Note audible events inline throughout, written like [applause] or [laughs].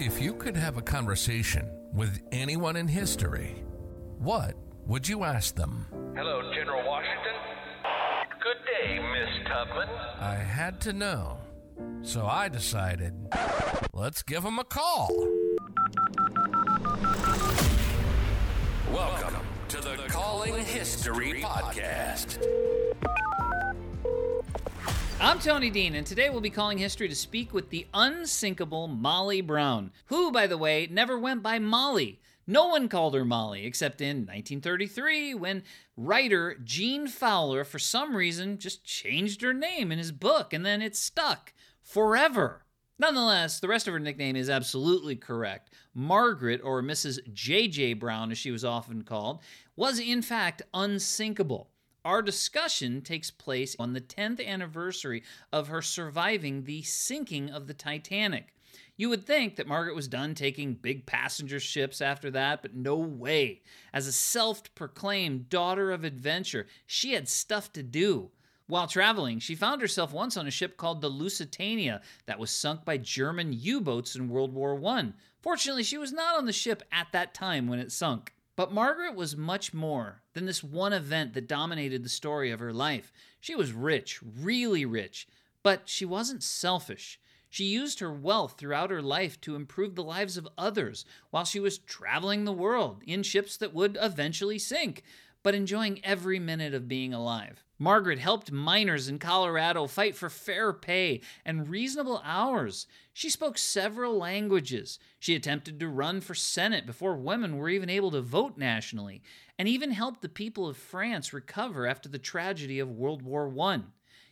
If you could have a conversation with anyone in history, what would you ask them? Hello, General Washington. Good day, Miss Tubman. I had to know. So I decided, let's give them a call. Welcome to the Calling History Podcast. I'm Tony Dean, and today we'll be calling history to speak with the unsinkable Molly Brown, who, by the way, never went by Molly. No one called her Molly except in 1933 when writer Gene Fowler, for some reason, just changed her name in his book, and then it stuck forever. Nonetheless, the rest of her nickname is absolutely correct. Margaret, or Mrs. J.J. Brown as she was often called, was in fact unsinkable. Our discussion takes place on the 10th anniversary of her surviving the sinking of the Titanic. You would think that Margaret was done taking big passenger ships after that, but no way. As a self proclaimed daughter of adventure, she had stuff to do. While traveling, she found herself once on a ship called the Lusitania that was sunk by German U boats in World War I. Fortunately, she was not on the ship at that time when it sunk. But Margaret was much more than this one event that dominated the story of her life. She was rich, really rich, but she wasn't selfish. She used her wealth throughout her life to improve the lives of others while she was traveling the world in ships that would eventually sink, but enjoying every minute of being alive. Margaret helped miners in Colorado fight for fair pay and reasonable hours. She spoke several languages. She attempted to run for Senate before women were even able to vote nationally, and even helped the people of France recover after the tragedy of World War I.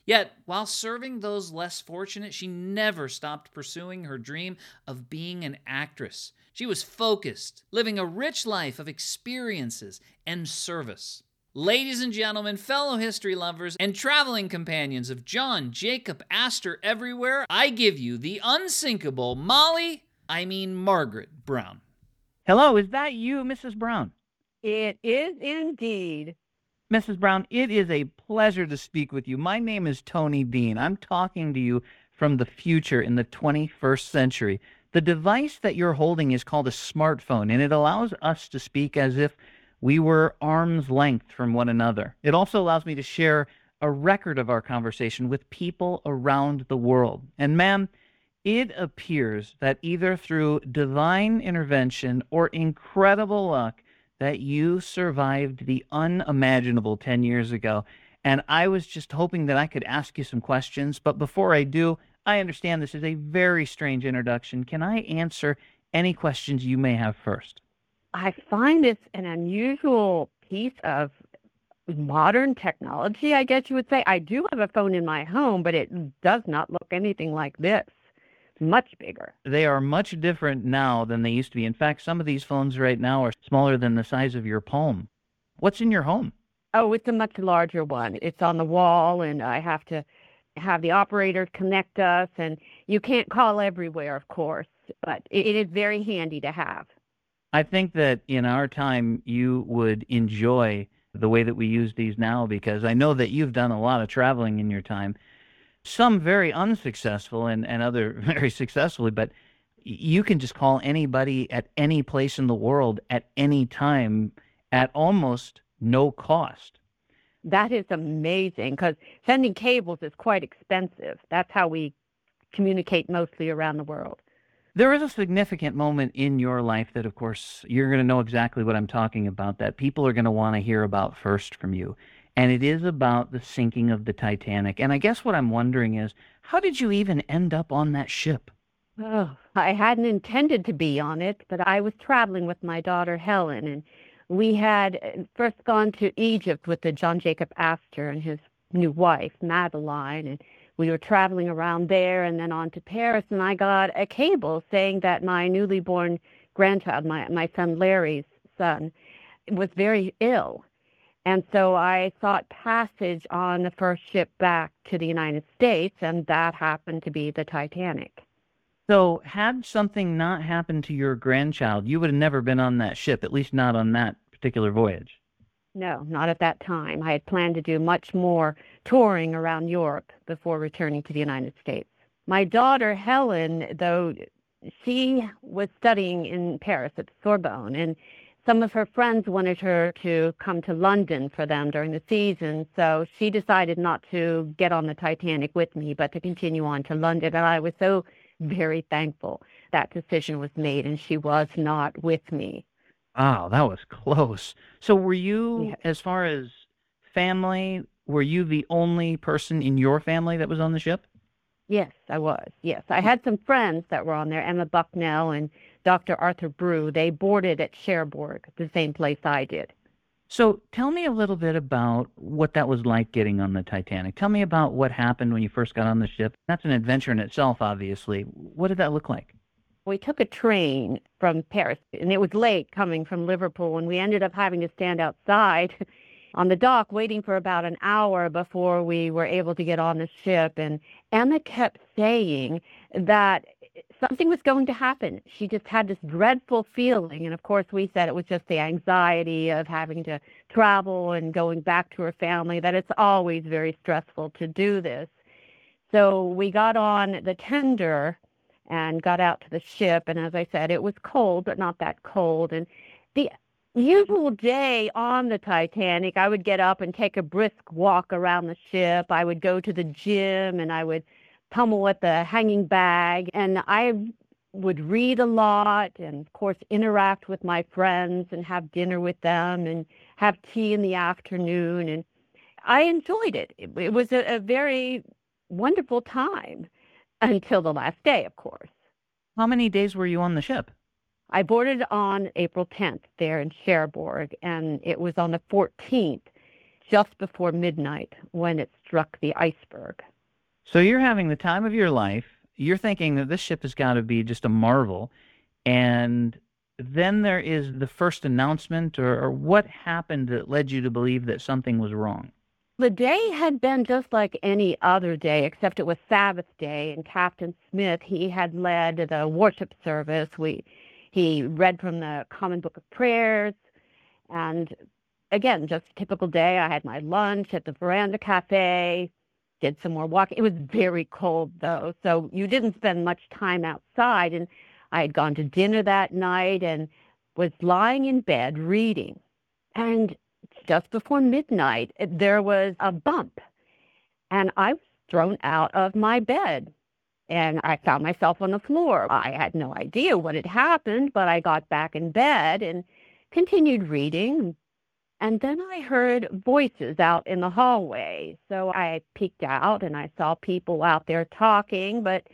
Yet, while serving those less fortunate, she never stopped pursuing her dream of being an actress. She was focused, living a rich life of experiences and service. Ladies and gentlemen, fellow history lovers, and traveling companions of John Jacob Astor everywhere, I give you the unsinkable Molly, I mean Margaret Brown. Hello, is that you, Mrs. Brown? It is indeed. Mrs. Brown, it is a pleasure to speak with you. My name is Tony Dean. I'm talking to you from the future in the 21st century. The device that you're holding is called a smartphone, and it allows us to speak as if we were arm's length from one another. It also allows me to share a record of our conversation with people around the world. And, ma'am, it appears that either through divine intervention or incredible luck, that you survived the unimaginable 10 years ago. And I was just hoping that I could ask you some questions. But before I do, I understand this is a very strange introduction. Can I answer any questions you may have first? I find it's an unusual piece of modern technology, I guess you would say. I do have a phone in my home, but it does not look anything like this. Much bigger. They are much different now than they used to be. In fact, some of these phones right now are smaller than the size of your palm. What's in your home? Oh, it's a much larger one. It's on the wall, and I have to have the operator connect us. And you can't call everywhere, of course, but it is very handy to have. I think that in our time you would enjoy the way that we use these now because I know that you've done a lot of traveling in your time, some very unsuccessful and, and other [laughs] very successfully, but you can just call anybody at any place in the world at any time at almost no cost. That is amazing because sending cables is quite expensive. That's how we communicate mostly around the world. There is a significant moment in your life that, of course, you're going to know exactly what I'm talking about, that people are going to want to hear about first from you. And it is about the sinking of the Titanic. And I guess what I'm wondering is, how did you even end up on that ship? Oh, I hadn't intended to be on it, but I was traveling with my daughter Helen, and we had uh, first gone to Egypt with the John Jacob Astor and his new wife, Madeleine, and we were traveling around there and then on to Paris, and I got a cable saying that my newly born grandchild, my, my son Larry's son, was very ill. And so I sought passage on the first ship back to the United States, and that happened to be the Titanic. So, had something not happened to your grandchild, you would have never been on that ship, at least not on that particular voyage. No, not at that time. I had planned to do much more touring around Europe before returning to the United States. My daughter Helen, though she was studying in Paris at the Sorbonne, and some of her friends wanted her to come to London for them during the season. So she decided not to get on the Titanic with me, but to continue on to London. And I was so very thankful that decision was made, and she was not with me. Wow, that was close. So were you, Yeah. as far as family, were you the only person in your family that was on the ship? Yes, I was. Yes, I hmm. had some friends that were on there, Emma Bucknell and Dr. Arthur Brewe. They boarded at Cherbourg, the same place I did. So tell me a little bit about what that was like getting on the Titanic. Tell me about what happened when you first got on the ship. That's an adventure in itself, obviously. What did that look like? We took a train from Paris, and it was late coming from Liverpool, and we ended up having to stand outside [laughs] on the dock waiting for about an hour before we were able to get on the ship. And Emma kept saying that something was going to happen. She just had this dreadful feeling. And of course, we said it was just the anxiety of having to travel and going back to her family, that it's always very stressful to do this. So we got on the tender and got out to the ship. And as I said, it was cold, but not that cold. And the usual day on the Titanic, I would get up and take a brisk walk around the ship. I would go to the gym and I would pummel at the hanging bag. And I would read a lot and, of course, interact with my friends and have dinner with them and have tea in the afternoon. And I enjoyed it. It, it was a, a very wonderful time until the last day, of course. How many days were you on the ship? I boarded on April 10th there in Cherbourg, and it was on the 14th, just before midnight, when it struck the iceberg. So you're having the time of your life. You're thinking that this ship has got to be just a marvel. And then there is the first announcement, or, or what happened that led you to believe that something was wrong? The day had been just like any other day, except it was Sabbath day, and Captain Smith, he had led the worship service. We, he read from the Common Book of Prayers, and again, just a typical day. I had my lunch at the Veranda Cafe, did some more walking. It was very cold though, so you didn't spend much time outside. And I had gone to dinner that night and was lying in bed reading. And just before midnight, eh, there was a bump, and I was thrown out of my bed. And I found myself on the floor. I had no idea what had happened, but I got back in bed and continued reading. And then I heard voices out in the hallway. So I peeked out and I saw people out there talking, but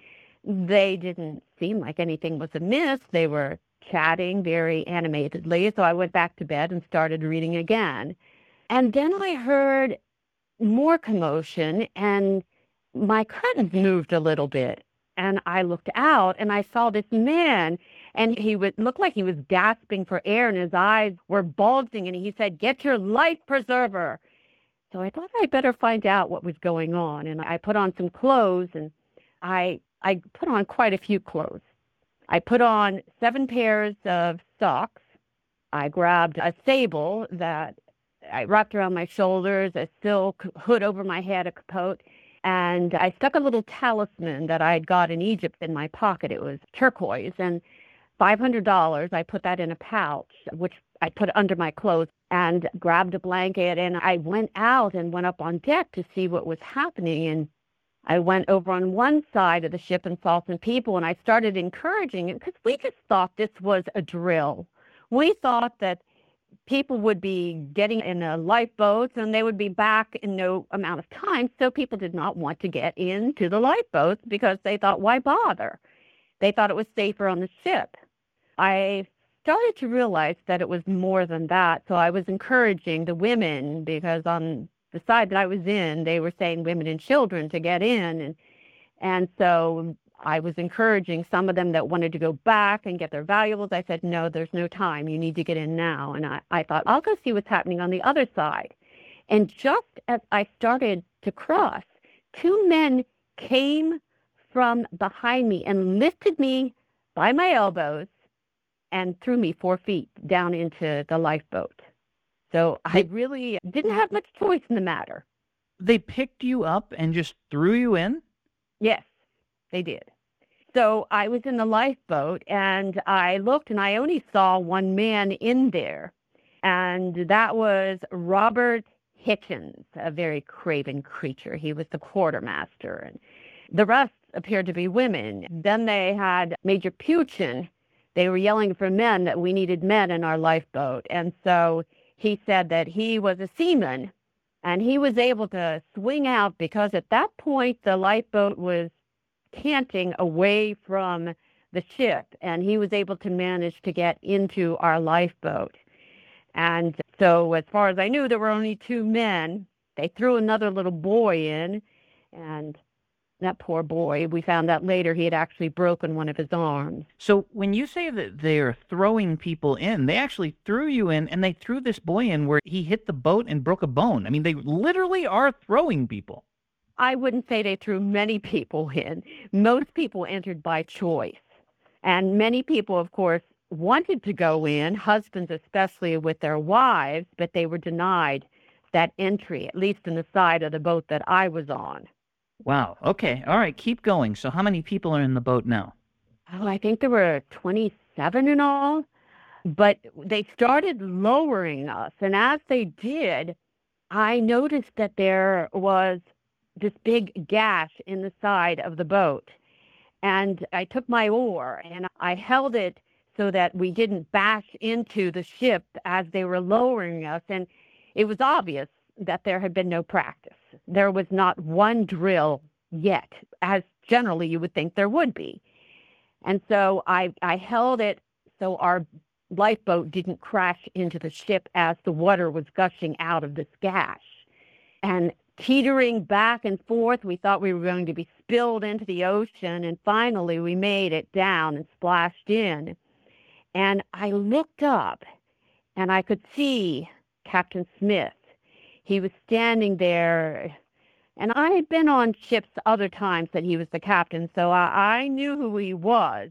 they didn't seem like anything was amiss. They were chatting very animatedly. So I went back to bed and started reading again. And then I heard more commotion and my curtains moved a little bit. And I looked out and I saw this man and he would look like he was gasping for air and his eyes were bulging and he said, Get your life preserver. So I thought I'd better find out what was going on. And I put on some clothes and I I put on quite a few clothes. I put on seven pairs of socks. I grabbed a sable that I wrapped around my shoulders, a silk hood over my head, a capote, and I stuck a little talisman that I had got in Egypt in my pocket. It was turquoise and $500. I put that in a pouch, which I put under my clothes and grabbed a blanket. And I went out and went up on deck to see what was happening. And I went over on one side of the ship and saw some people, and I started encouraging it because we just thought this was a drill. We thought that people would be getting in a lifeboat and they would be back in no amount of time. So people did not want to get into the lifeboats because they thought, why bother? They thought it was safer on the ship. I started to realize that it was more than that. So I was encouraging the women because on the side that I was in, they were saying women and children to get in. And, and so I was encouraging some of them that wanted to go back and get their valuables. I said, no, there's no time. You need to get in now. And I, I thought, I'll go see what's happening on the other side. And just as I started to cross, two men came from behind me and lifted me by my elbows and threw me four feet down into the lifeboat. So I really didn't have much choice in the matter. They picked you up and just threw you in? Yes, they did. So I was in the lifeboat and I looked and I only saw one man in there. And that was Robert Hichens, a very craven creature. He was the quartermaster. And the rest appeared to be women. Then they had Major Peuchen. They were yelling for men that we needed men in our lifeboat. And so he said that he was a seaman and he was able to swing out because at that point the lifeboat was canting away from the ship and he was able to manage to get into our lifeboat. And so, as far as I knew, there were only two men. They threw another little boy in, and that poor boy, we found out later he had actually broken one of his arms. So when you say that they're throwing people in, they actually threw you in and they threw this boy in where he hit the boat and broke a bone. I mean, they literally are throwing people. I wouldn't say they threw many people in. Most people entered by choice. And many people, of course, wanted to go in, husbands especially with their wives, but they were denied that entry, at least in the side of the boat that I was on. Wow. Okay. All right. Keep going. So, how many people are in the boat now? Oh, I think there were 27 in all. But they started lowering us. And as they did, I noticed that there was this big gash in the side of the boat. And I took my oar and I held it so that we didn't bash into the ship as they were lowering us. And it was obvious that there had been no practice. There was not one drill yet, as generally you would think there would be. And so I, I held it so our lifeboat didn't crash into the ship as the water was gushing out of this gash. And teetering back and forth, we thought we were going to be spilled into the ocean. And finally, we made it down and splashed in. And I looked up and I could see Captain Smith he was standing there. And I had been on ships other times that he was the captain, so I, I knew who he was.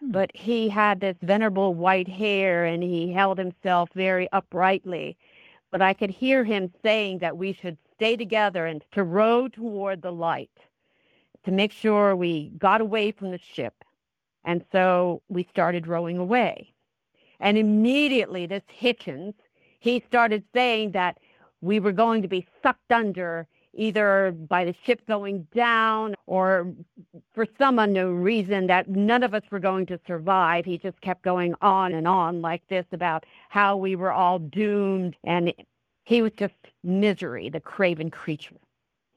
Hmm. But he had this venerable white hair and he held himself very uprightly. But I could hear him saying that we should stay together and to row toward the light to make sure we got away from the ship. And so we started rowing away. And immediately, this Hichens, he started saying that we were going to be sucked under either by the ship going down or for some unknown reason that none of us were going to survive. He just kept going on and on like this about how we were all doomed. And he was just misery, the craven creature.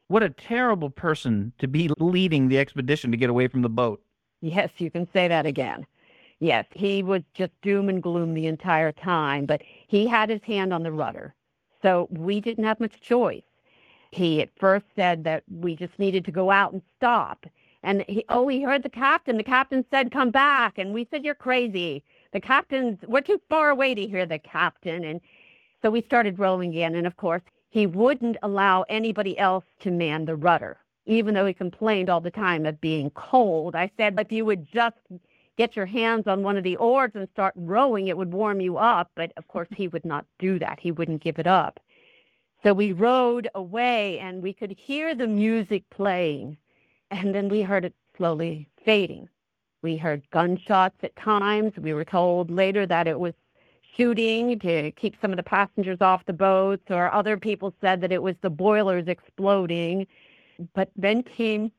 What a terrible person to be leading the expedition to get away from the boat. Yes, you can say that again. Yes, he was just doom and gloom the entire time, but he had his hand on the rudder. So we didn't have much choice. He at first said that we just needed to go out and stop. And he, oh, he heard the captain. The captain said, come back. And we said, you're crazy. The captain's, we're too far away to hear the captain. And so we started rowing again. And of course, he wouldn't allow anybody else to man the rudder, even though he complained all the time of being cold. I said, if you would just get your hands on one of the oars and start rowing, it would warm you up. But of course, he would not do that. He wouldn't give it up. So we rowed away and we could hear the music playing. And then we heard it slowly fading. We heard gunshots at times. We were told later that it was shooting to keep some of the passengers off the boats, or other people said that it was the boilers exploding. But then came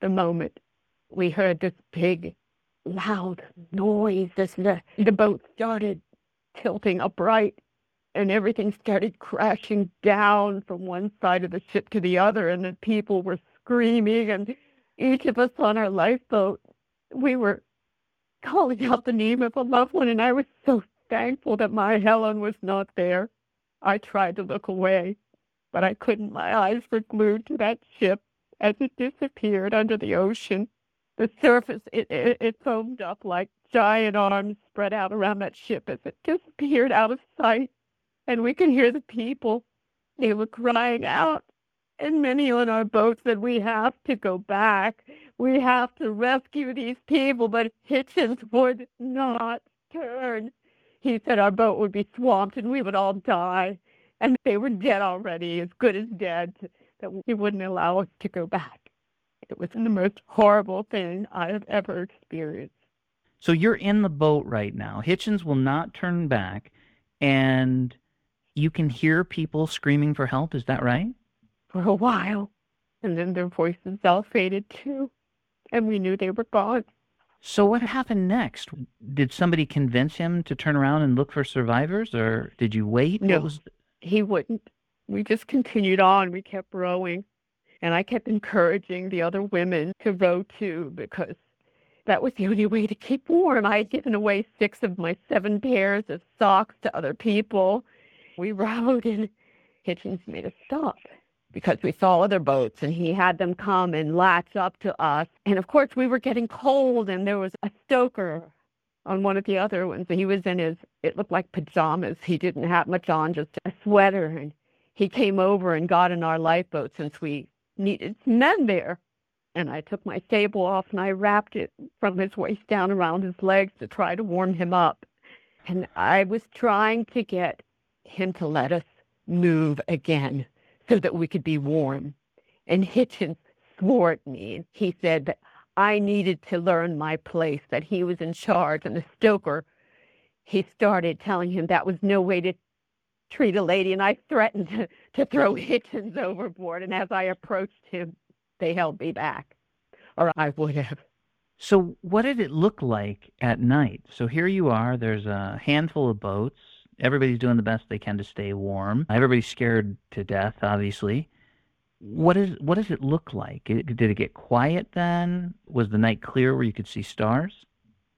the moment we heard this big loud noise as the, the boat started tilting upright and everything started crashing down from one side of the ship to the other. And the people were screaming and each of us on our lifeboat we were calling out the name of a loved one. And i was so thankful that my helen was not there. I tried to look away but i couldn't. My eyes were glued to that ship as it disappeared under the ocean the surface it, it, it foamed up like giant arms spread out around that ship as it disappeared out of sight. And we could hear the people. They were crying out. And many on our boat said we have to go back. We have to rescue these people. But hichens would not turn. He said our boat would be swamped and we would all die. And they were dead already as good as dead that he wouldn't allow us to go back It was the most horrible thing I have ever experienced. So you're in the boat right now. Hichens will not turn back, and you can hear people screaming for help. Is that right? For a while. And then their voices all faded too. And we knew they were gone. So what happened next? Did somebody convince him to turn around and look for survivors, or did you wait? No. Was He wouldn't. We just continued on. We kept rowing. And I kept encouraging the other women to row too because that was the only way to keep warm. I had given away six of my seven pairs of socks to other people. We [laughs] rowed and Hichens made us stop because we saw other boats and he had them come and latch up to us. And of course, we were getting cold and there was a stoker on one of the other ones. He was in his, it looked like pajamas. He didn't have much on, just a sweater. And he came over and got in our lifeboat since we needed men there. And I took my sable off and I wrapped it from his waist down around his legs to try to warm him up. And I was trying to get him to let us move again so that we could be warm. And Hichens swore at me. He said that I needed to learn my place, that he was in charge. And the stoker, he started telling him that was no way to treat a lady. And I threatened to, to throw [laughs] Hichens overboard. And as I approached him, they held me back, or I would have. So, what did it look like at night? So, here you are, there's a handful of boats. Everybody's doing the best they can to stay warm. Everybody's scared to death, obviously. What is what does it look like? It- Did it get quiet then? Was the night clear where you could see stars?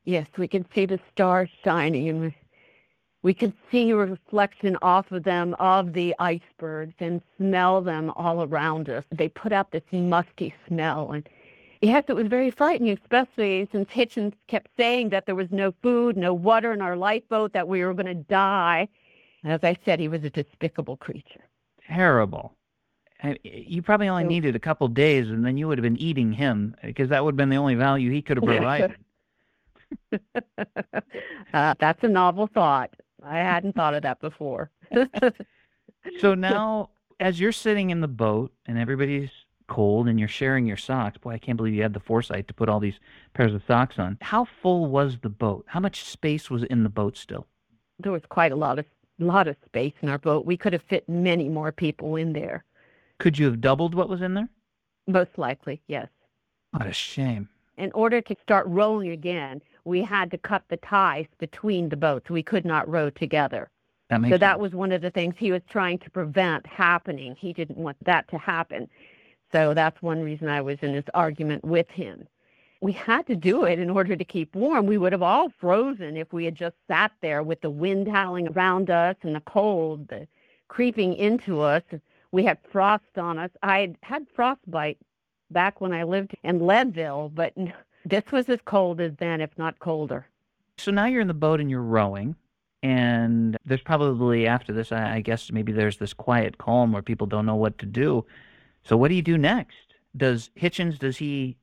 Yes, we can see the stars shining, and we, could see a reflection off of them of the icebergs and smell them all around us. They put out this musty smell, and yes, it was very frightening, especially since Hichens kept saying that there was no food, no water in our lifeboat, that we were going to die. As I said, he was a despicable creature. Terrible. You probably only needed a couple days, and then you would have been eating him because that would have been the only value he could have [laughs] provided. [laughs] uh, that's a novel thought. I hadn't thought of that before. [laughs] So now, as you're sitting in the boat and everybody's cold and you're sharing your socks, boy, I can't believe you had the foresight to put all these pairs of socks on. How full was the boat? How much space was in the boat still? there was quite a lot of lot of space in our boat. We could have fit many more people in there. Could you have doubled what was in there? Most likely, yes. What a shame. In order to start rowing again, we had to cut the ties between the boats. We could not row together. That makes So that was one of the things he was trying to prevent happening. He didn't want that to happen. So that's one reason I was in this argument with him. We had to do it in order to keep warm. We would have all frozen if we had just sat there with the wind howling around us and the cold the creeping into us. We had frost on us. I had frostbite back when I lived in Leadville, but this was as cold as then, if not colder. So now you're in the boat and you're rowing, and there's probably after this, I, I guess maybe there's this quiet calm where people don't know what to do. So what do you do next? Does Hichens does he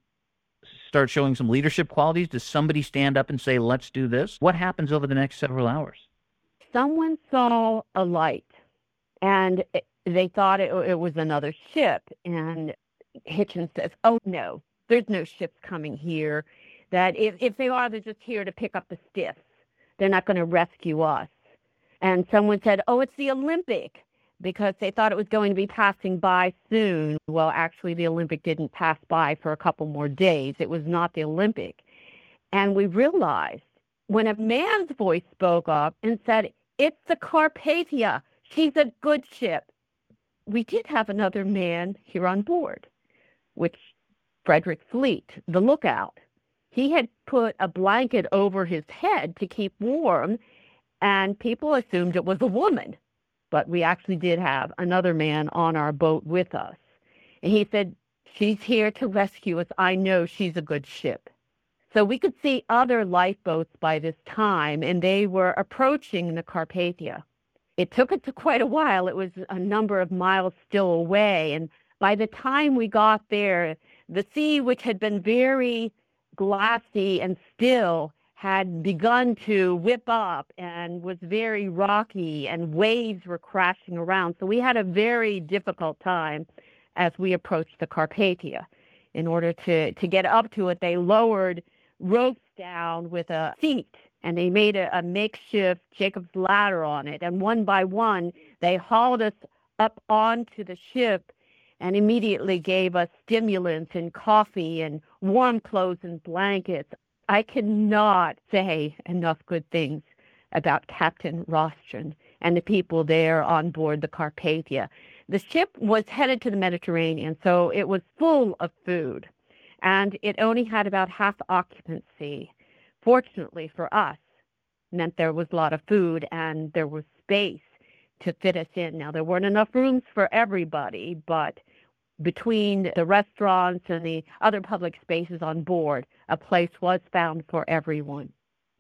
start showing some leadership qualities? Does somebody stand up and say, "Let's do this"? What happens over the next several hours? someone saw a light and it, they thought it, it was another ship. And Hitchens says, Oh, no, there's no ships coming here. That if, if they are, they're just here to pick up the stiffs. They're not going to rescue us. And someone said, Oh, it's the Olympic because they thought it was going to be passing by soon. Well, actually, the Olympic didn't pass by for a couple more days. It was not the Olympic. And we realized when a man's voice spoke up and said, It's the Carpathia. She's a good ship. We did have another man here on board, which Frederick Fleet, the lookout. He had put a blanket over his head to keep warm, and people assumed it was a woman. But we actually did have another man on our boat with us. And he said, She's here to rescue us. I know she's a good ship. So we could see other lifeboats by this time, and they were approaching the Carpathia. It took it to [laughs] quite a while. It was a number of miles still away. And by the time we got there, the sea, which had been very glassy and still, had begun to whip up and was very rocky, and waves were crashing around. So we had a very difficult time as we approached the Carpathia. in order to, to get up to it, they lowered ropes down with a seat and they made a, a makeshift Jacob's ladder on it. And one by one, they hauled us up onto the ship and immediately gave us stimulants and coffee and warm clothes and blankets. I cannot say enough good things about Captain Rostron and the people there on board the Carpathia. The ship was headed to the Mediterranean, so it was full of food, and it only had about half occupancy. Fortunately for us, meant there was a lot of food and there was space to fit us in. Now, there weren't enough rooms for everybody, but between the restaurants and the other public spaces on board, a place was found for everyone.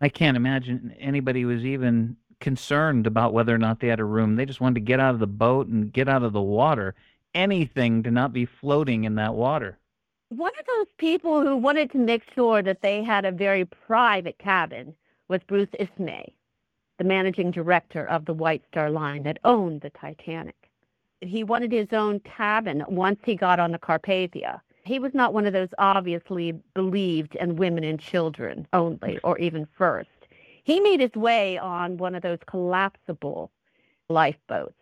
I can't imagine anybody was even concerned about whether or not they had a room. They just wanted to get out of the boat and get out of the water. Anything to not be floating in that water. One of those people who wanted to make sure that they had a very private cabin was Bruce Ismay, the managing director of the White Star Line that owned the Titanic he wanted his own cabin once he got on the Carpathia. He was not one of those obviously believed in women and children only, or even first. He made his way on one of those collapsible lifeboats.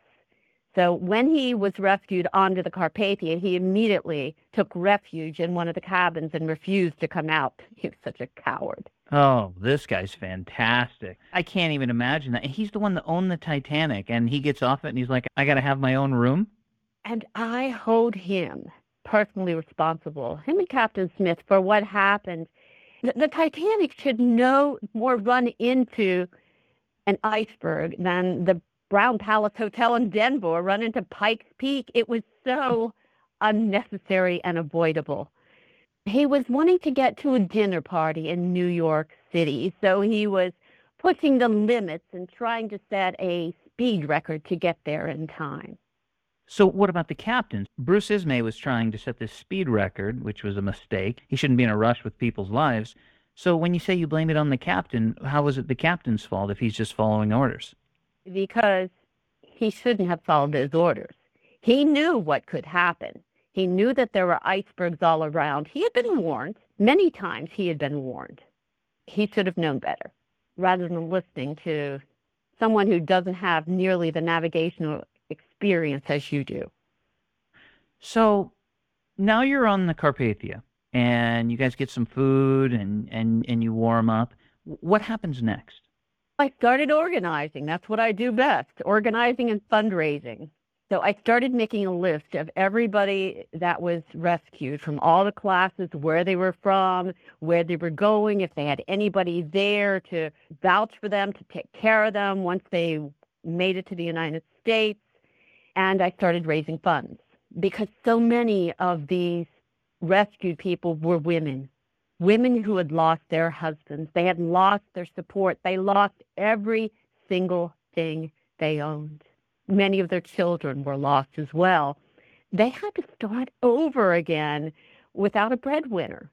So when he was rescued onto the Carpathia, he immediately took refuge in one of the cabins and refused to come out. He was such a coward. Oh, this guy's fantastic. I can't even imagine that. He's the one that owned the Titanic, and he gets off it and he's like, I got to have my own room. And I hold him personally responsible, him and Captain Smith, for what happened. The, the Titanic should no more run into an iceberg than the Brown Palace Hotel in Denver run into Pikes Peak. It was so unnecessary and avoidable he was wanting to get to a dinner party in New York City, so he was pushing the limits and trying to set a speed record to get there in time. So what about the captain? Bruce Ismay was trying to set this speed record, which was a mistake. He shouldn't be in a rush with people's lives. So when you say you blame it on the captain, how was it the captain's fault if he's just following orders? Because he shouldn't have followed his orders. He knew what could happen. He knew that there were icebergs all around. He had been warned. Many times he had been warned. He should have known better rather than listening to someone who doesn't have nearly the navigational experience as you do. So now you're on the Carpathia and you guys get some food and, and, and you warm up. What happens next? I started organizing. That's what I do best organizing and fundraising. So I started making a list of everybody that was rescued from all the classes, where they were from, where they were going, if they had anybody there to vouch for them, to take care of them once they made it to the United States. And I started raising funds because so many of these rescued people were women, women who had lost their husbands. They had lost their support. They lost every single thing they owned many of their children were lost as well. They had to start over again without a breadwinner.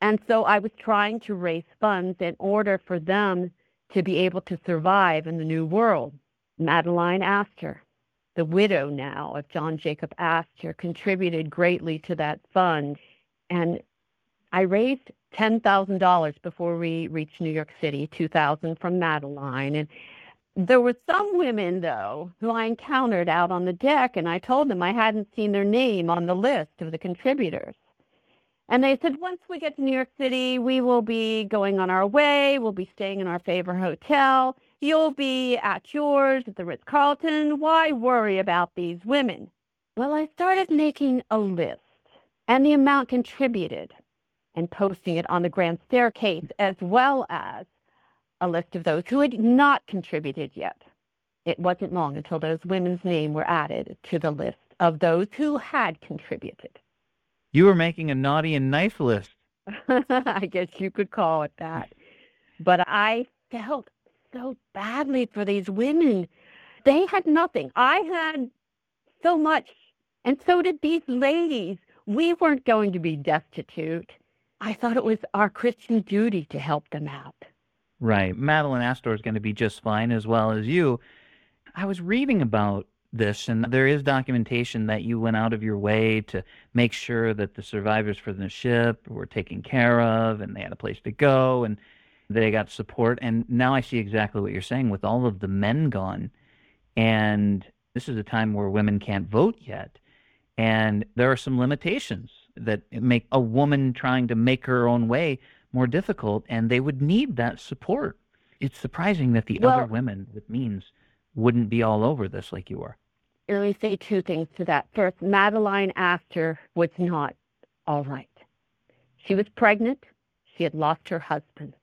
And so I was trying to raise funds in order for them to be able to survive in the new world. Madeleine Astor, the widow now of John Jacob Astor, contributed greatly to that fund. And I raised $10,000 before we reached New York City, 2000 from Madeleine. And there were some women, though, who I encountered out on the deck, and I told them I hadn't seen their name on the list of the contributors. And they said, once we get to New York City, we will be going on our way. We'll be staying in our favorite hotel. You'll be at yours at the Ritz Carlton. Why worry about these women? Well, I started making a list and the amount contributed and posting it on the grand staircase as well as a list of those who had not contributed yet. It wasn't long until those women's names were added to the list of those who had contributed. You were making a naughty and nice list. [laughs] I guess you could call it that. But I felt so badly for these women. They had nothing. I had so much, and so did these ladies. We weren't going to be destitute. I thought it was our Christian duty to help them out. Right. Madeleine Astor is going to be just fine as well as you. I was reading about this, and there is documentation that you went out of your way to make sure that the survivors for the ship were taken care of and they had a place to go and they got support. And now I see exactly what you're saying with all of the men gone. And this is a time where women can't vote yet. And there are some limitations that make a woman trying to make her own way more difficult, and they would need that support. It's surprising that the Well- other women with means wouldn't be all over this like you are. Let me say two things to that. First, Madeleine Astor was not all right. She was pregnant. She had lost her husband.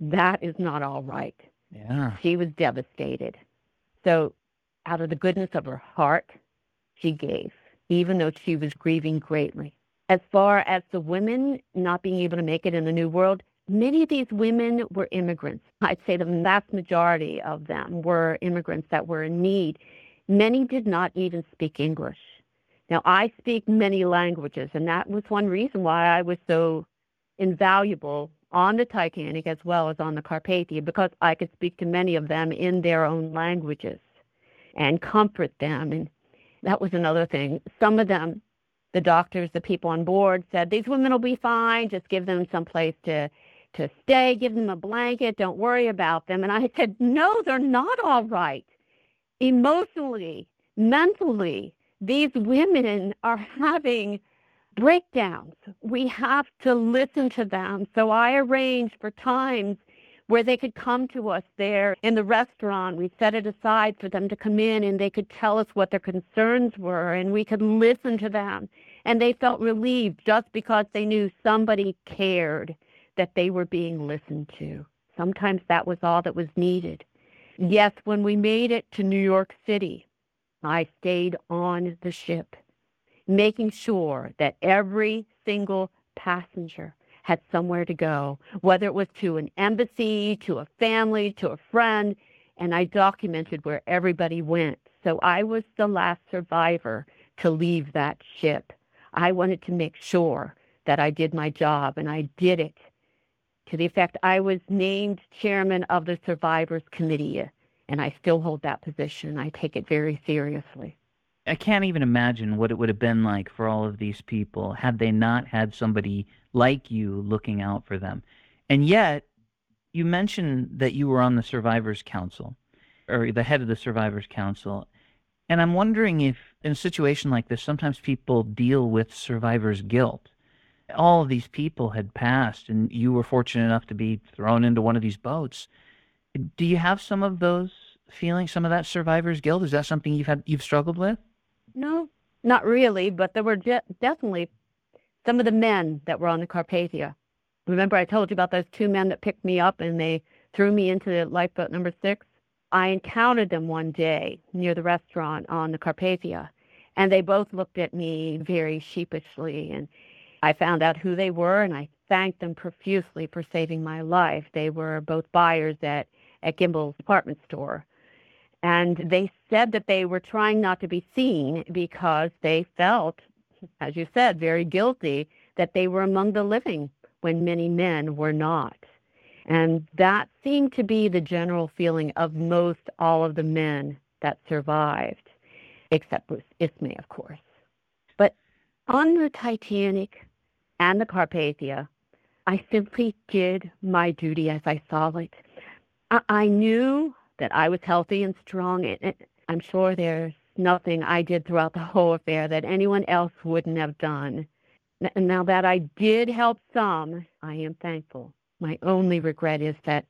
That is not all right. Yeah. She was devastated. So, out of the goodness of her heart, she gave, even though she was grieving greatly. As far as the women not being able to make it in the New World, many of these women were immigrants. I'd say the vast majority of them were immigrants that were in need. Many did not even speak English. Now, I speak many languages, and that was one reason why I was so invaluable on the Titanic as well as on the Carpathia because I could speak to many of them in their own languages and comfort them. And that was another thing. Some of them, the doctors, the people on board said, these women will be fine. Just give them some place to, to stay, give them a blanket. Don't worry about them. And I [laughs] said, no, they're not all right. Emotionally, mentally, these women are having breakdowns. We have to listen to them. So I arranged for times where they could come to us there in the restaurant. We set it aside for them to come in and they could tell us what their concerns were and we could listen to them. And they felt relieved just because they knew somebody cared that they were being listened to. Sometimes that was all that was needed. Yes, when we made it to New York City, I stayed on the ship making sure that every single passenger had somewhere to go, whether it was to an embassy, to a family, to a friend, and I documented where everybody went. So I was the last survivor to leave that ship. I wanted to make sure that I did my job, and I did it to the effect I was named chairman of the Survivors Committee, and I still hold that position. I take it very seriously. I can't even imagine what it would have been like for all of these people had they not had somebody like you looking out for them. And yet, you mentioned that you were on the Survivors Council, or the head of the Survivors Council. And I'm wondering if, in a situation like this, sometimes people deal with survivor's guilt. All of these people had passed, and you were fortunate enough to be thrown into one of these boats. Do you have some of those feelings, some of that survivor's guilt? Is that something you've had, you've struggled with? No, not really, but there were de- definitely some of the men that were on the Carpathia. Remember, I told you about those two men that picked me up and they threw me into the lifeboat number six? I encountered them one day near the restaurant on the Carpathia, and they both looked at me very sheepishly. And I found out who they were, and I thanked them profusely for saving my life. They were both buyers at, at Gimbel's department store. And they said that they were trying not to be seen because they felt, as you said, very guilty that they were among the living when many men were not. And that seemed to be the general feeling of most all of the men that survived, except Bruce Ismay, of course. But on the Titanic and the Carpathia, I simply did my duty as I saw it. I, I knew that I was healthy and strong, and, I'm sure there's nothing I did throughout the whole affair that anyone else wouldn't have done. Now that I did help some, I am thankful. My only regret is that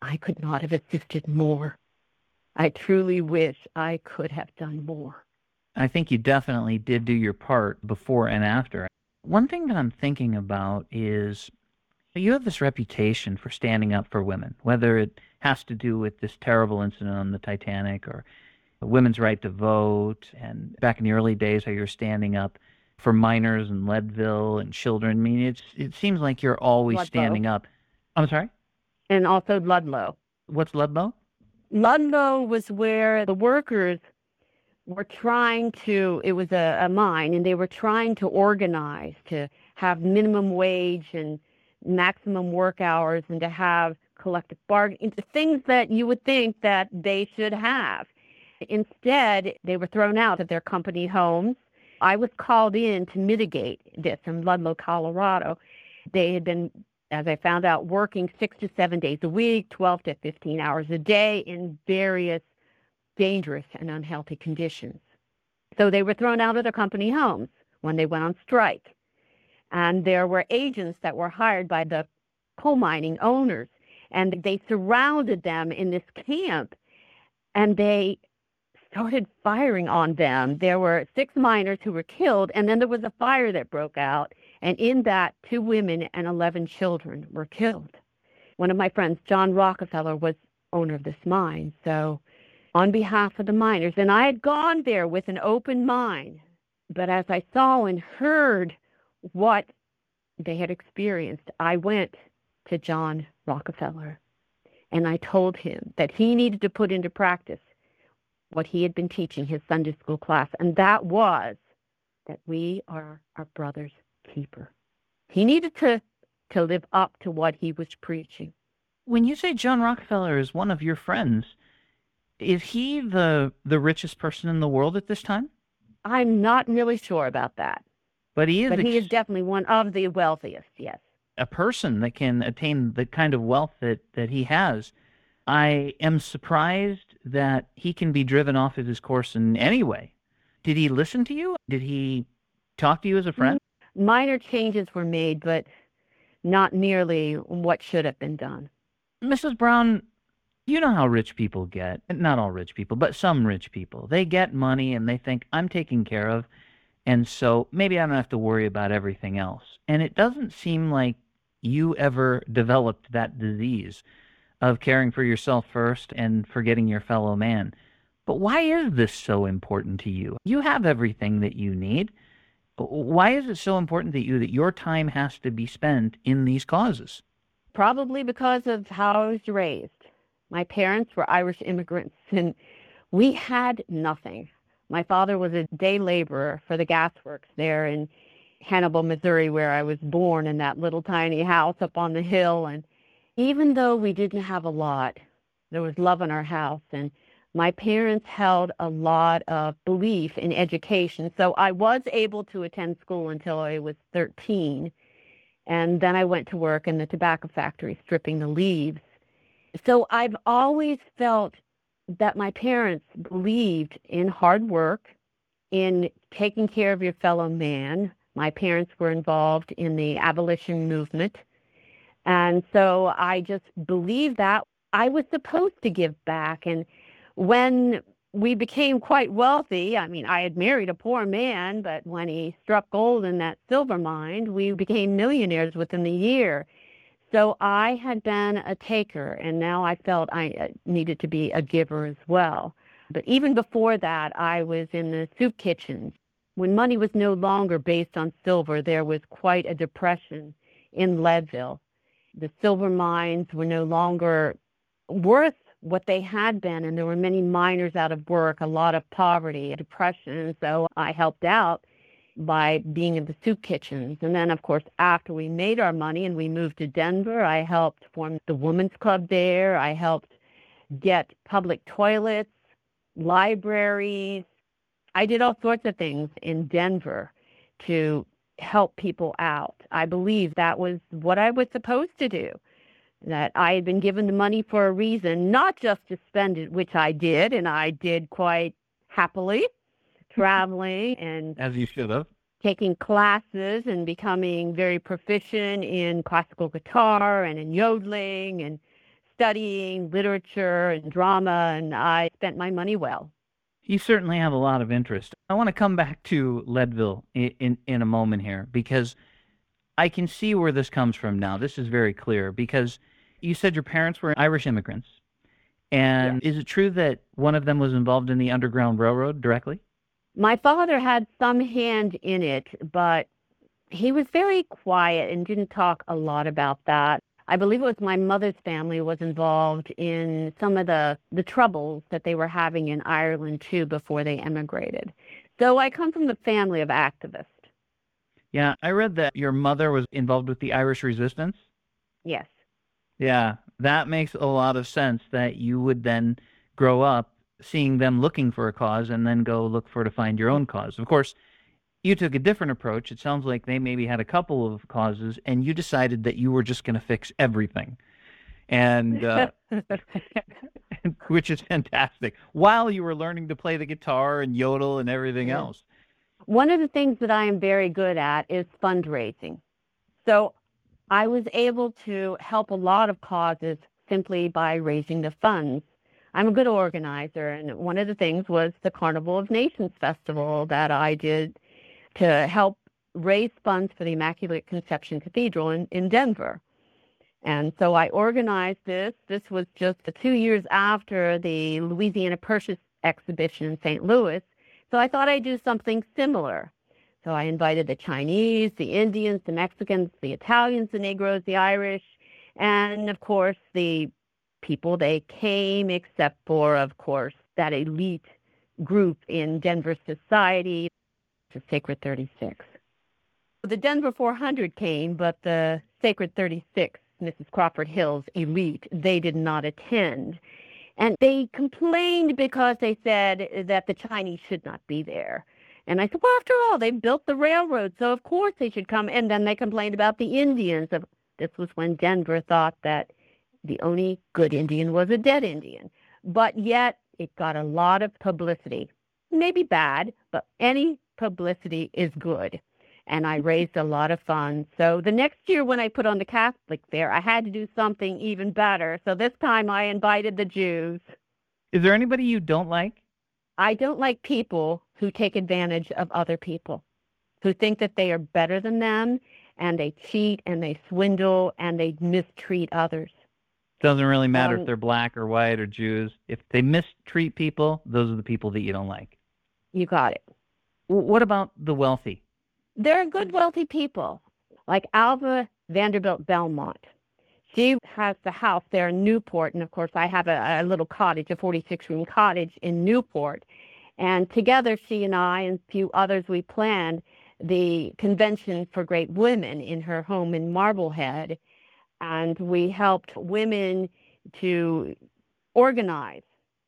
I could not have assisted more. I truly wish I could have done more. I think you definitely did do your part before and after. One thing that I'm thinking about is you have this reputation for standing up for women, whether it has to do with this terrible incident on the Titanic or women's right to vote, and back in the early days, how you're standing up for miners in Leadville and children. I mean, it's it seems like you're always Ludlow. standing up. I'm sorry. And also Ludlow. What's Ludlow? Ludlow was where the workers were trying to, it was a, a mine, and they were trying to organize to have minimum wage and maximum work hours and to have collective bargaining, things that you would think that they should have. Instead, they were thrown out of their company homes. I was called in to mitigate this in Ludlow, Colorado. They had been, as I found out, working six to seven days a week, 12 to 15 hours a day in various dangerous and unhealthy conditions. So they were thrown out of their company homes when they went on strike. And there were agents that were hired by the coal mining owners, and they surrounded them in this camp and they started firing on them. There were six miners who were killed, and then there was a fire that broke out, and in that, two women and 11 children were killed. One of my friends, John Rockefeller, was owner of this mine. So, on behalf of the miners, and I had gone there with an open mind, but as I saw and heard what they had experienced, I went to John Rockefeller and I told him that he needed to put into practice what he had been teaching his Sunday school class, and that was that we are our brother's keeper. He needed to, to live up to what he was preaching. When you say John Rockefeller is one of your friends, is he the the richest person in the world at this time? I'm not really sure about that. But he is But he is definitely one of the wealthiest, yes. A person that can attain the kind of wealth that, that he has. I am surprised that he can be driven off of his course in any way. Did he listen to you? Did he talk to you as a friend? Minor changes were made, but not nearly what should have been done. Mrs. Brown, you know how rich people get. Not all rich people, but some rich people. They get money and they think, I'm taken care of. And so maybe I don't have to worry about everything else. And it doesn't seem like you ever developed that disease of caring for yourself first and forgetting your fellow man. But why is this so important to you? You have everything that you need. Why is it so important to you that your time has to be spent in these causes? Probably because of how I was raised. My parents were Irish immigrants, [laughs] and we had nothing. My father was a day laborer for the gasworks there in Hannibal, Missouri, where I was born in that little tiny house up on the hill. And even though we didn't have a lot, there was love in our house. And my parents held a lot of belief in education. So I was able to attend school until I was 13. And then I went to work in the tobacco factory stripping the leaves. So I've always felt that my parents believed in hard work, in taking care of your fellow man. My parents were involved in the abolition movement. And so I just believed that I was supposed to give back. And when we became quite wealthy, I mean, I had married a poor man, but when he struck gold in that silver mine, we became millionaires within the year. So I had been a taker, and now I felt I uh, needed to be a giver as well. But even before that, I was in the soup kitchens. When money was no longer based on silver, there was quite a depression in Leadville. The silver mines were no longer worth what they had been, and there were many miners out of work, a lot of poverty, depression. So I helped out by being in the soup kitchens. And then, of course, after we made our money and we moved to Denver, I helped form the Women's Club there. I helped get public toilets, libraries. I did all sorts of things in Denver to help people out. I believe that was what I was supposed to do. That I had been given the money for a reason, not just to spend it, which I did, and I did quite happily, [laughs] traveling and As you should have. taking classes and becoming very proficient in classical guitar and in yodeling and studying literature and drama, and I spent my money well. You certainly have a lot of interest. I want to come back to Leadville in, in, in a moment here because I can see where this comes from now. This is very clear because you said your parents were Irish immigrants. And is it true that one of them was involved in the Underground Railroad directly? My father had some hand in it, but he was very quiet and didn't talk a lot about that. I believe it was my mother's family was involved in some of the, the troubles that they were having in Ireland too before they emigrated. So I come from the family of activists. Yeah, I read that your mother was involved with the Irish resistance. Yes. Yeah, that makes a lot of sense that you would then grow up seeing them looking for a cause and then go look for to find your own cause. Of course, you took a different approach. It sounds like they maybe had a couple of causes, and you decided that you were just going to fix everything, and uh, [laughs] [laughs] which is fantastic. While you were learning to play the guitar and yodel and everything else. One of the things that I am very good at is fundraising. So I was able to help a lot of causes simply by raising the funds. I'm a good organizer, and one of the things was the Carnival of Nations Festival that I did to help raise funds for the Immaculate Conception Cathedral in, in Denver. And so I organized this. This was just two years after the Louisiana Purchase exhibition in St. Louis. So I thought I'd do something similar. So I invited the Chinese, the Indians, the Mexicans, the Italians, the Negroes, the Irish, and of course the people they came, except for, of course, that elite group in Denver society, the Sacred 36. The Denver 400 came, but the Sacred 36, Mrs. Crawford Hill's elite, they did not attend. And they complained because they said that the Chinese should not be there. And I said, well, after all, they built the railroad, so of course they should come. And then they complained about the Indians. This was when Denver thought that the only good Indian was a dead Indian. But yet it got a lot of publicity. Maybe bad, but any publicity is good. And I raised a lot of funds. So the next year when I put on the Catholic Fair, I had to do something even better. So this time I invited the Jews. Is there anybody you don't like? I don't like people who take advantage of other people, who think that they are better than them, and they cheat and they swindle and they mistreat others. Doesn't really matter Um, if they're black or white or Jews. If they mistreat people, those are the people that you don't like. You got it. What about the wealthy? There are good, wealthy people like Alva Vanderbilt Belmont. She has the house there in Newport, and of course, I have a, a little cottage, a 46 room cottage in Newport. And together, she and I and a few others, we planned the convention for great women in her home in Marblehead. And we helped women to organize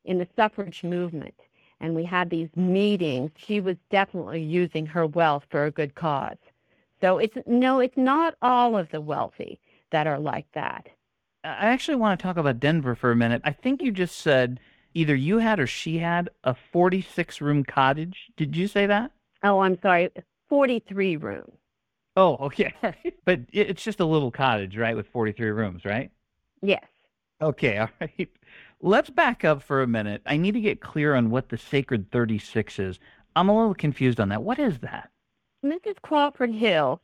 in the suffrage movement. And we had these meetings. She was definitely using her wealth for a good cause. So it's no, it's not all of the wealthy that are like that. I actually want to talk about Denver for a minute. I think you just said either you had or she had a 46 room cottage. Did you say that? Oh, I'm sorry, 43 rooms. Oh, okay. [laughs] but it's just a little cottage, right, with 43 rooms, right? Yes. Okay, [laughs] all right. Let's back up for a minute. I need to get clear on what the Sacred 36 is. I'm a little confused on that. What is that? Mrs. Crawford Hill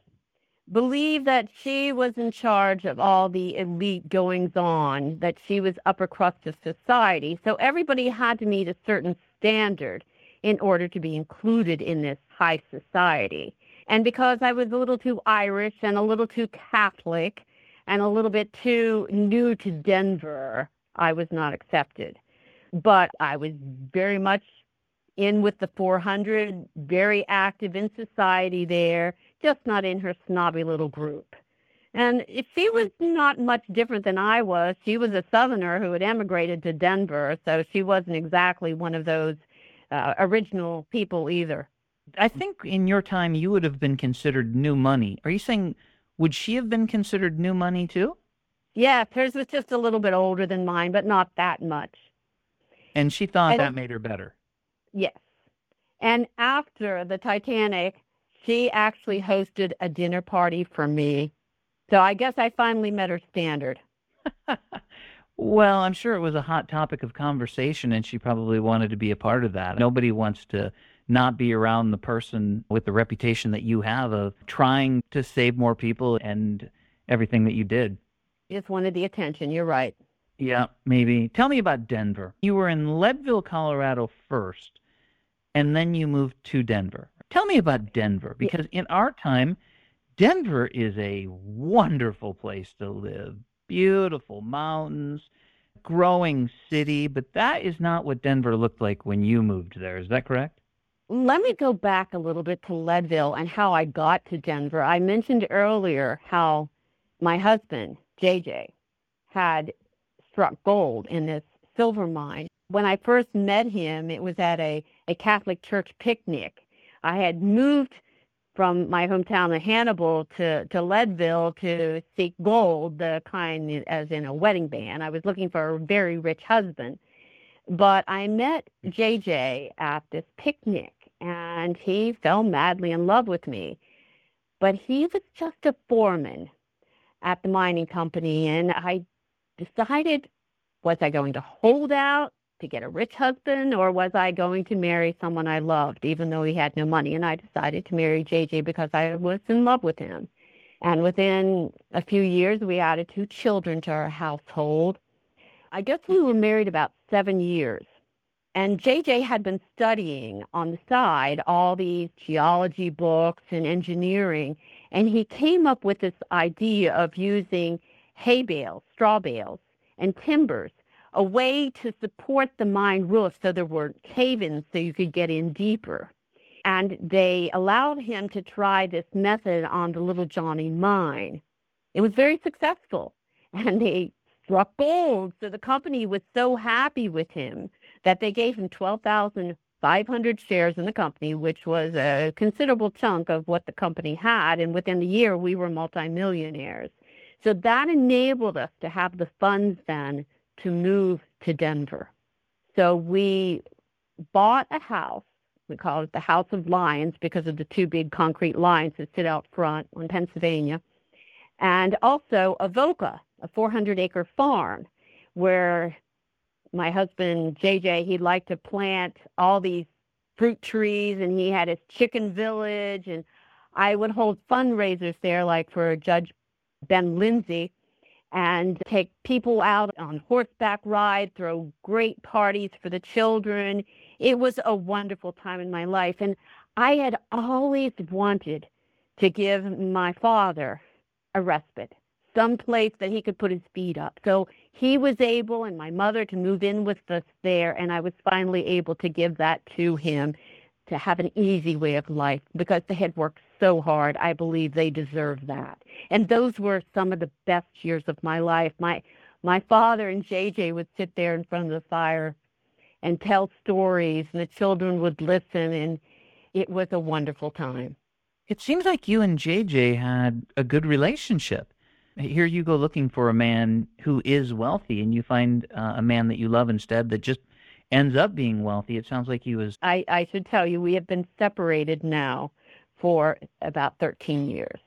believed that she was in charge of all the elite goings on, that she was upper crust of society. So everybody had to meet a certain standard in order to be included in this high society. And because I was a little too Irish and a little too Catholic and a little bit too new to Denver, I was not accepted. But I was very much in with the 400, very active in society there, just not in her snobby little group. And she was not much different than I was. She was a Southerner who had emigrated to Denver, so she wasn't exactly one of those uh, original people either. I think in your time you would have been considered new money. Are you saying would she have been considered new money too? Yes, hers was just a little bit older than mine, but not that much. And she thought I that made her better. Yes. And after the Titanic, she actually hosted a dinner party for me. So I guess I finally met her standard. [laughs] Well, I'm sure it was a hot topic of conversation, and she probably wanted to be a part of that. Nobody wants to not be around the person with the reputation that you have of trying to save more people and everything that you did. Just wanted the attention. You're right. Yeah, maybe. Tell me about Denver. You were in Leadville, Colorado first, and then you moved to Denver. Tell me about Denver, Yeah. because in our time, Denver is a wonderful place to live. Beautiful mountains, growing city, but that is not what Denver looked like when you moved there. Is that correct? Let me go back a little bit to Leadville and how I got to Denver. I mentioned earlier how my husband, JJ, had struck gold in this silver mine. When I first met him, it was at a, a Catholic church picnic. I had moved from my hometown of Hannibal to, to Leadville to seek gold, the kind as in a wedding band. I was looking for a very rich husband. But I met JJ at this picnic and he fell madly in love with me. But he was just a foreman at the mining company, and I decided was I going to hold out to get a rich husband or was I going to marry someone I loved, even though he had no money? And I decided to marry JJ because I was in love with him. And within a few years, we added two children to our household. I guess we were married about seven years. And JJ had been studying on the side all these geology books and engineering. And he came up with this idea of using hay bales, straw bales, and timbers, a way to support the mine roof so there weren't cave ins so you could get in deeper. And they allowed him to try this method on the Little Johnny mine. It was very successful. [laughs] And they struck gold. So the company was so happy with him that they gave him 12,500 shares in the company, which was a considerable chunk of what the company had. And within the year, we were multimillionaires. So that enabled us to have the funds then to move to Denver. So we bought a house. We call it the House of Lions because of the two big concrete lions that sit out front on Pennsylvania. And also Avoca, a 400 acre farm where my husband JJ, he liked to plant all these fruit trees and he had his chicken village and I would hold fundraisers there like for Judge Ben Lindsey and take people out on horseback ride, throw great parties for the children. It was a wonderful time in my life and I had always wanted to give my father a respite some place that he could put his feet up. So he was able and my mother to move in with us there and I was finally able to give that to him to have an easy way of life because they had worked so hard. I believe they deserve that. And those were some of the best years of my life. My my father and JJ would sit there in front of the fire and tell stories and the children would listen and it was a wonderful time. It seems like you and JJ had a good relationship here you go looking for a man who is wealthy and you find uh, a man that you love instead that just ends up being wealthy. It sounds like he was I, I should tell you we have been separated now for about 13 years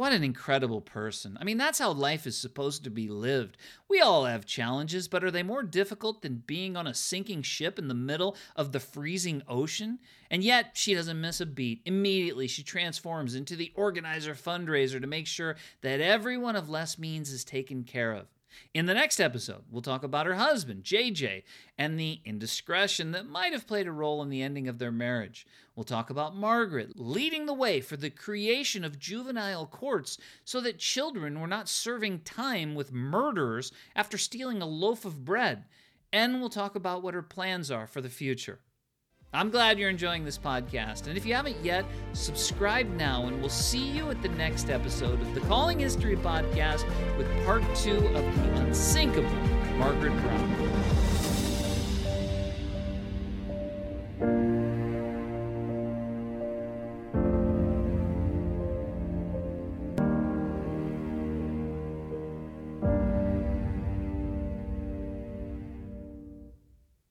what an incredible person. I mean, that's how life is supposed to be lived. We all have challenges, but are they more difficult than being on a sinking ship in the middle of the freezing ocean? And yet, she doesn't miss a beat. Immediately, she transforms into the organizer fundraiser to make sure that everyone of less means is taken care of. In the next episode, we'll talk about her husband, JJ, and the indiscretion that might have played a role in the ending of their marriage. We'll talk about Margaret leading the way for the creation of juvenile courts so that children were not serving time with murderers after stealing a loaf of bread. And we'll talk about what her plans are for the future. I'm glad you're enjoying this podcast. And if you haven't yet, subscribe now, and we'll see you at the next episode of the Calling History podcast with part two of the unsinkable Margaret Brown.